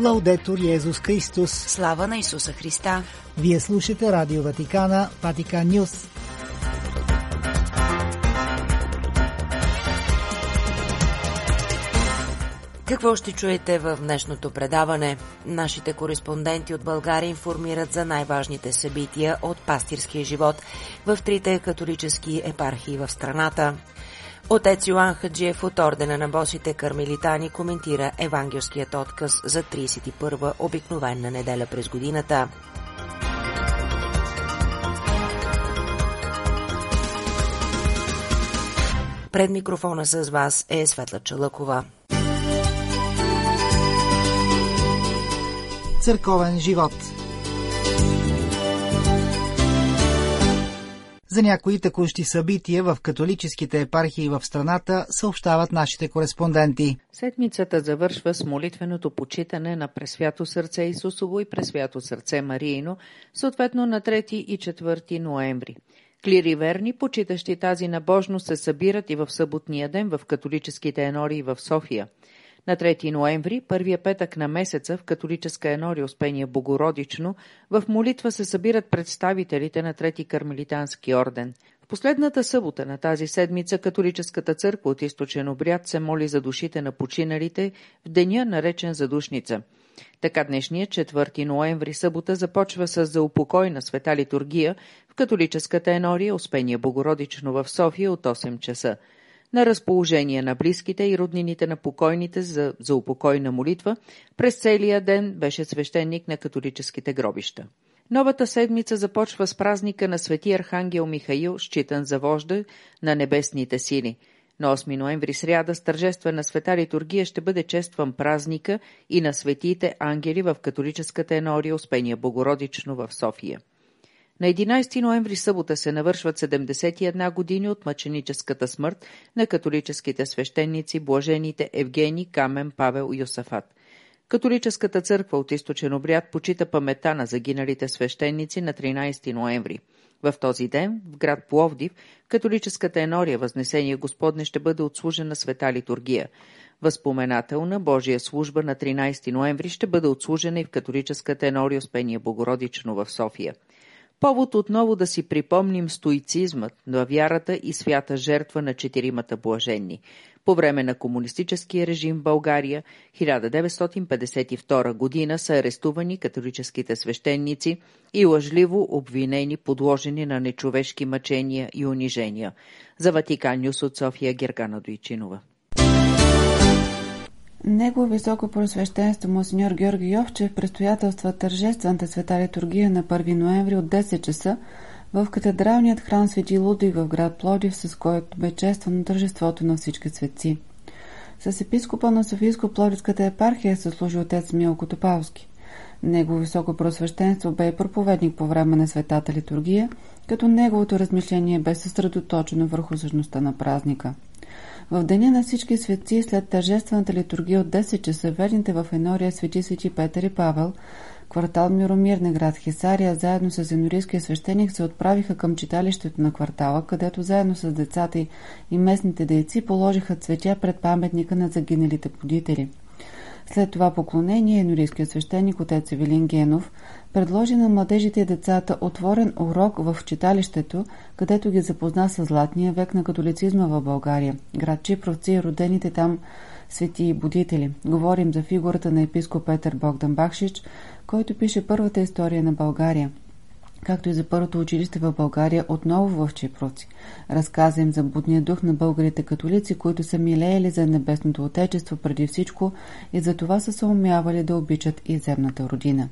Лаудетор Йезус Христос. Слава на Исуса Христа. Вие слушате Радио Ватикана, Ватикан Нюс. Какво ще чуете в днешното предаване? Нашите кореспонденти от България информират за най-важните събития от пастирския живот в трите католически епархии в страната. Отец Йоан Хаджиев от Ордена на босите кармелитани коментира евангелският отказ за 31 обикновена неделя през годината. Пред микрофона с вас е Светла Чалъкова. Църковен живот За някои текущи събития в католическите епархии в страната съобщават нашите кореспонденти. Седмицата завършва с молитвеното почитане на Пресвято сърце Исусово и Пресвято сърце Мариино, съответно на 3 и 4 ноември. Клири верни, почитащи тази набожност, се събират и в съботния ден в католическите енории в София – на 3 ноември, първия петък на месеца, в католическа енория Успение Богородично, в молитва се събират представителите на Трети кармелитански орден. В последната събота на тази седмица католическата църква от източен обряд се моли за душите на починалите в деня наречен задушница. Така днешният 4 ноември събота започва с заупокой на света литургия в католическата енория Успение Богородично в София от 8 часа на разположение на близките и роднините на покойните за, упокойна молитва, през целия ден беше свещеник на католическите гробища. Новата седмица започва с празника на Свети Архангел Михаил, считан за вожда на небесните сили. На 8 ноември сряда с тържествена света литургия ще бъде честван празника и на светите ангели в католическата енория Успения Богородично в София. На 11 ноември събота се навършват 71 години от мъченическата смърт на католическите свещеници блажените Евгений, Камен, Павел и Йосафат. Католическата църква от източен обряд почита памета на загиналите свещеници на 13 ноември. В този ден, в град Пловдив, католическата енория Възнесение Господне ще бъде отслужена света литургия. Възпоменателна Божия служба на 13 ноември ще бъде отслужена и в католическата енория Успение Богородично в София. Повод отново да си припомним стоицизмът на вярата и свята жертва на четиримата блаженни. По време на комунистическия режим в България 1952 година са арестувани католическите свещеници и лъжливо обвинени, подложени на нечовешки мъчения и унижения. За Ватикан Нюс от София Гергана Дойчинова. Негово високо просвещенство Монсеньор Георги Йовчев предстоятелства тържествената света литургия на 1 ноември от 10 часа в катедралният храм Свети Лудвиг в град Плодив, с който бе чествано тържеството на всички светци. С епископа на Софийско-Плодивската епархия се служи отец Милко Топалски. Негово високо просвещенство бе и проповедник по време на светата литургия, като неговото размишление бе съсредоточено върху същността на празника – в деня на всички светци, след тържествената литургия от 10 часа, верните в Енория свети свети Петър и Павел, квартал Миромир на град Хисария, заедно с енорийския свещеник се отправиха към читалището на квартала, където заедно с децата и местните дейци положиха цветя пред паметника на загиналите подители – след това поклонение енорийският свещеник отец Евелин Генов предложи на младежите и децата отворен урок в читалището, където ги запозна с златния век на католицизма в България, град Чипровци и родените там свети и будители. Говорим за фигурата на епископ Петър Богдан Бахшич, който пише първата история на България както и за първото училище в България отново в Чепруци. Разказа им за будния дух на българите католици, които са милеели за небесното отечество преди всичко и за това са се умявали да обичат и земната родина.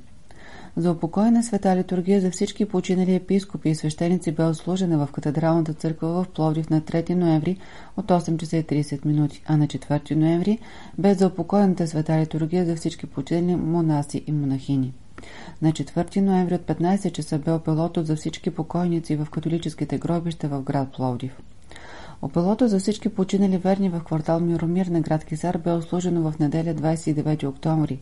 За упокой на света литургия за всички починали епископи и свещеници бе отслужена в катедралната църква в Пловдив на 3 ноември от 8 часа и 30 минути, а на 4 ноември бе за упокойната света литургия за всички починали монаси и монахини. На 4 ноември от 15 часа бе опелото за всички покойници в католическите гробища в град Пловдив. Опелото за всички починали верни в квартал Миромир на град Кизар бе ослужено в неделя 29 октомври.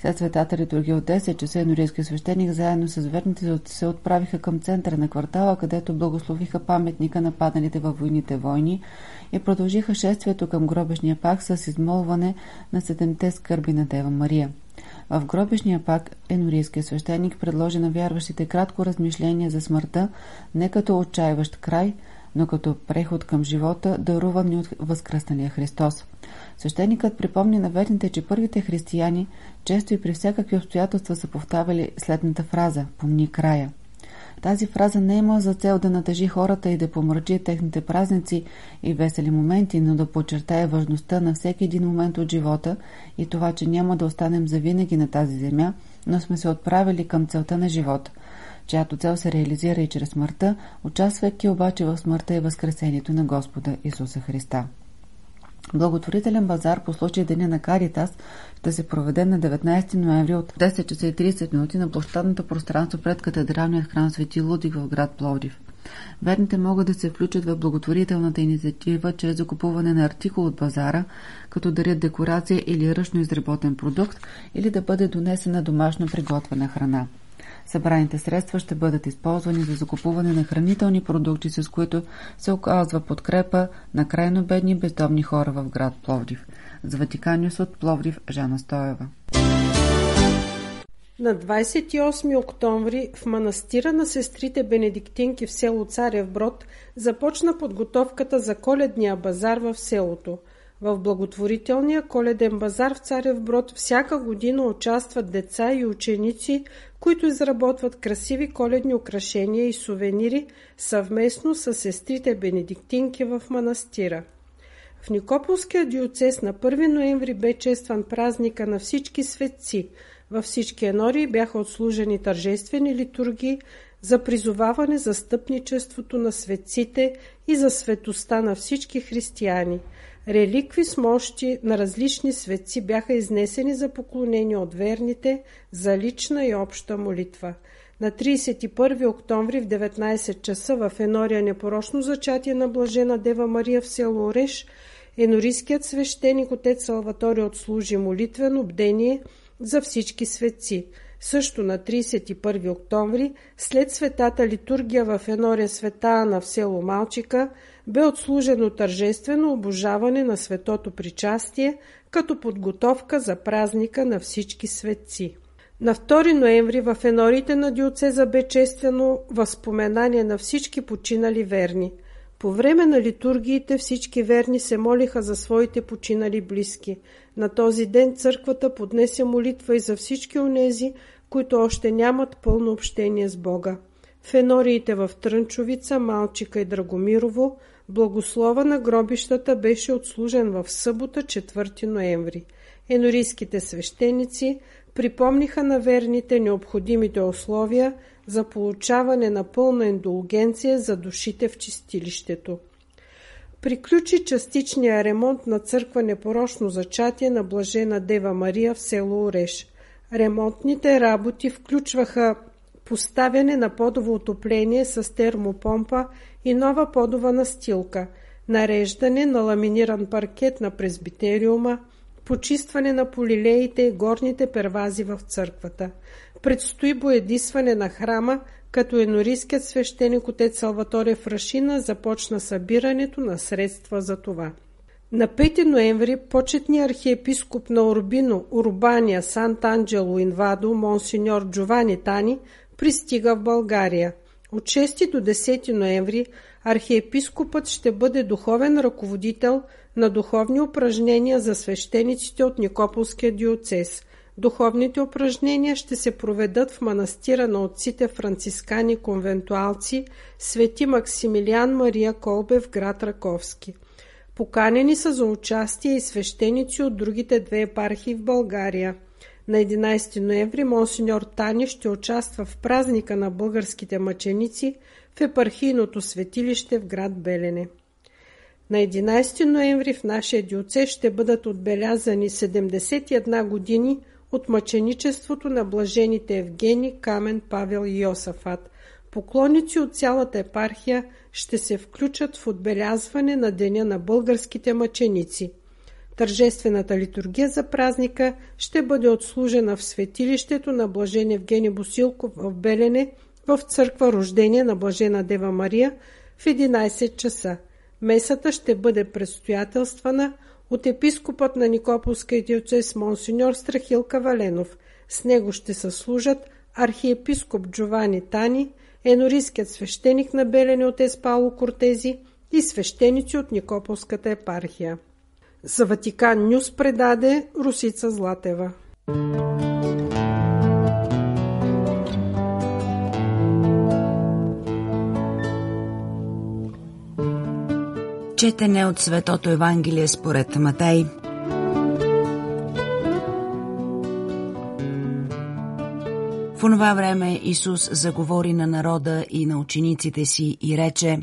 След светата литургия от 10 часа енорийски свещеник заедно с верните се отправиха към центъра на квартала, където благословиха паметника на падналите във войните войни и продължиха шествието към гробешния пак с измолване на седемте скърби на Дева Мария. В гробишния пак енорийският свещеник предложи на вярващите кратко размишление за смъртта не като отчаиващ край, но като преход към живота, даруван от възкръстания Христос. Свещеникът припомни на верните, че първите християни често и при всякакви обстоятелства са повтавали следната фраза «Помни края». Тази фраза не е има за цел да натъжи хората и да помрачи техните празници и весели моменти, но да подчертае важността на всеки един момент от живота и това, че няма да останем завинаги на тази земя, но сме се отправили към целта на живота, чиято цел се реализира и чрез смъртта, участвайки обаче в смъртта и възкресението на Господа Исуса Христа. Благотворителен базар по случай Деня на Каритас ще се проведе на 19 ноември от 10 часа и 30 минути на площадното пространство пред катедралният храм Свети Лудик в град Пловдив. Верните могат да се включат в благотворителната инициатива чрез закупуване на артикул от базара, като дарят декорация или ръчно изработен продукт, или да бъде донесена домашно приготвена храна. Събраните средства ще бъдат използвани за закупуване на хранителни продукти, с които се оказва подкрепа на крайно бедни бездомни хора в град Пловдив. За Ватиканиус от Пловдив Жана Стоева. На 28 октомври в манастира на сестрите Бенедиктинки в село Царев Брод започна подготовката за коледния базар в селото. В благотворителния коледен базар в Царев Брод всяка година участват деца и ученици, които изработват красиви коледни украшения и сувенири съвместно с сестрите Бенедиктинки в манастира. В Никополския диоцес на 1 ноември бе честван празника на всички светци. Във всички енори бяха отслужени тържествени литургии за призоваване за стъпничеството на светците и за светостта на всички християни – Реликви с мощи на различни светци бяха изнесени за поклонение от верните за лична и обща молитва. На 31 октомври в 19 часа в Енория непорочно зачатие на Блажена Дева Мария в село Ореш, енорийският свещеник отец Салватори отслужи молитвено бдение за всички светци. Също на 31 октомври, след светата литургия в Енория света Ана в село Малчика, бе отслужено тържествено обожаване на светото причастие като подготовка за празника на всички светци. На 2 ноември в енорите на диоцеза бе чествено възпоменание на всички починали верни. По време на литургиите всички верни се молиха за своите починали близки. На този ден църквата поднесе молитва и за всички онези, които още нямат пълно общение с Бога. В енориите в Трънчовица, Малчика и Драгомирово – Благослова на гробищата беше отслужен в събота 4 ноември. Енорийските свещеници припомниха на верните необходимите условия за получаване на пълна индулгенция за душите в чистилището. Приключи частичния ремонт на църква Непорочно зачатие на Блажена Дева Мария в село Ореш. Ремонтните работи включваха поставяне на подово отопление с термопомпа и нова подова настилка, нареждане на ламиниран паркет на презбитериума, почистване на полилеите и горните первази в църквата. Предстои боедисване на храма, като енорийският свещеник отец Салваторе Фрашина започна събирането на средства за това. На 5 ноември почетният архиепископ на Урбино, Урбания, Сант-Анджело, Инвадо, монсеньор Джовани Тани пристига в България – от 6 до 10 ноември архиепископът ще бъде духовен ръководител на духовни упражнения за свещениците от Никополския диоцес. Духовните упражнения ще се проведат в манастира на отците францискани конвентуалци Свети Максимилиан Мария Колбе в град Раковски. Поканени са за участие и свещеници от другите две епархии в България – на 11 ноември монсеньор Тани ще участва в празника на българските мъченици в епархийното светилище в град Белене. На 11 ноември в нашия диоце ще бъдат отбелязани 71 години от мъченичеството на блажените Евгений, Камен, Павел и Йосафат. Поклонници от цялата епархия ще се включат в отбелязване на Деня на българските мъченици – Тържествената литургия за празника ще бъде отслужена в светилището на Блажен Евгений Босилков в Белене в църква Рождение на Блажена Дева Мария в 11 часа. Месата ще бъде предстоятелствана от епископът на Никополска диоцес Монсеньор Страхил Каваленов. С него ще съслужат архиепископ Джовани Тани, енорийският свещеник на Белене от Еспало Кортези и свещеници от Никополската епархия. За Ватикан Нюс предаде Русица Златева. Четене от Светото Евангелие според Матей. В онова време Исус заговори на народа и на учениците си и рече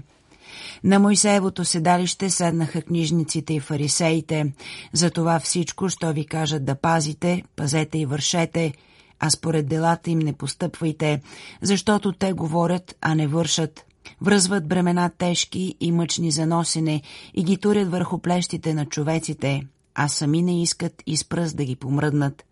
На Моисеевото седалище седнаха книжниците и фарисеите, затова всичко, що ви кажат да пазите, пазете и вършете, а според делата им не постъпвайте, защото те говорят, а не вършат – връзват бремена тежки и мъчни за носене и ги турят върху плещите на човеците, а сами не искат и с пръст да ги помръднат.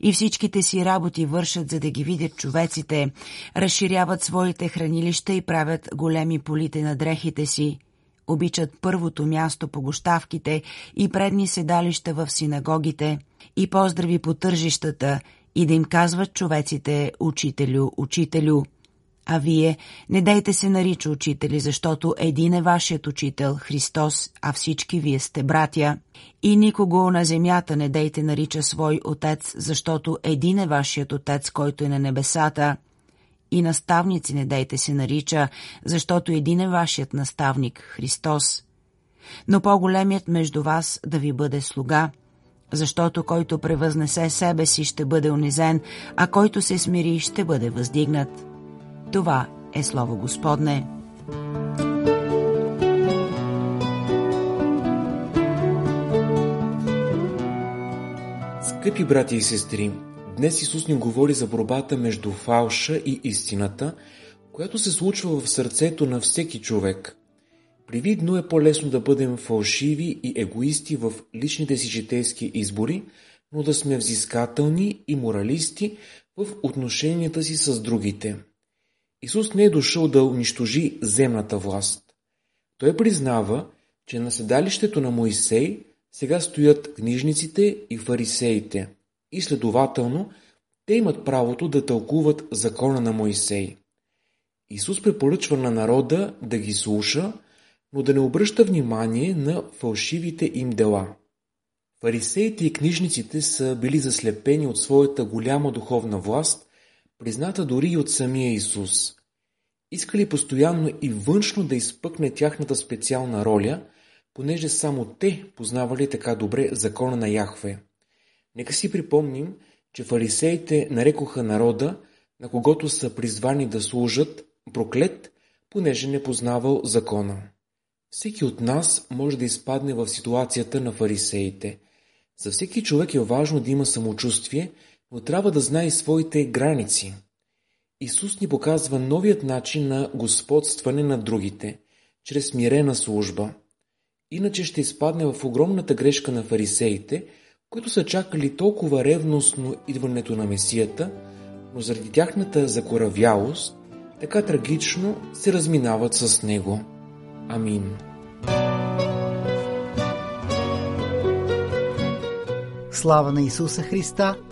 И всичките си работи вършат, за да ги видят човеците, разширяват своите хранилища и правят големи полите на дрехите си, обичат първото място по гощавките и предни седалища в синагогите, и поздрави по тържищата, и да им казват човеците «Учителю, учителю», а вие не дайте се нарича учители, защото един е вашият учител, Христос, а всички вие сте братя. И никого на земята не дейте нарича свой отец, защото един е вашият отец, който е на небесата. И наставници не дейте се нарича, защото един е вашият наставник, Христос. Но по-големият между вас да ви бъде слуга, защото който превъзнесе себе си ще бъде унизен, а който се смири ще бъде въздигнат. Това е Слово Господне. Скъпи брати и сестри, днес Исус ни говори за борбата между фалша и истината, която се случва в сърцето на всеки човек. Привидно е по-лесно да бъдем фалшиви и егоисти в личните си житейски избори, но да сме взискателни и моралисти в отношенията си с другите – Исус не е дошъл да унищожи земната власт. Той признава, че на седалището на Моисей сега стоят книжниците и фарисеите и следователно те имат правото да тълкуват закона на Моисей. Исус препоръчва на народа да ги слуша, но да не обръща внимание на фалшивите им дела. Фарисеите и книжниците са били заслепени от своята голяма духовна власт призната дори и от самия Исус. Искали постоянно и външно да изпъкне тяхната специална роля, понеже само те познавали така добре закона на Яхве. Нека си припомним, че фарисеите нарекоха народа, на когото са призвани да служат, проклет, понеже не познавал закона. Всеки от нас може да изпадне в ситуацията на фарисеите. За всеки човек е важно да има самочувствие – но трябва да знае своите граници. Исус ни показва новият начин на господстване на другите, чрез смирена служба. Иначе ще изпадне в огромната грешка на фарисеите, които са чакали толкова ревностно идването на Месията, но заради тяхната закоравялост, така трагично се разминават с Него. Амин. Слава на Исуса Христа!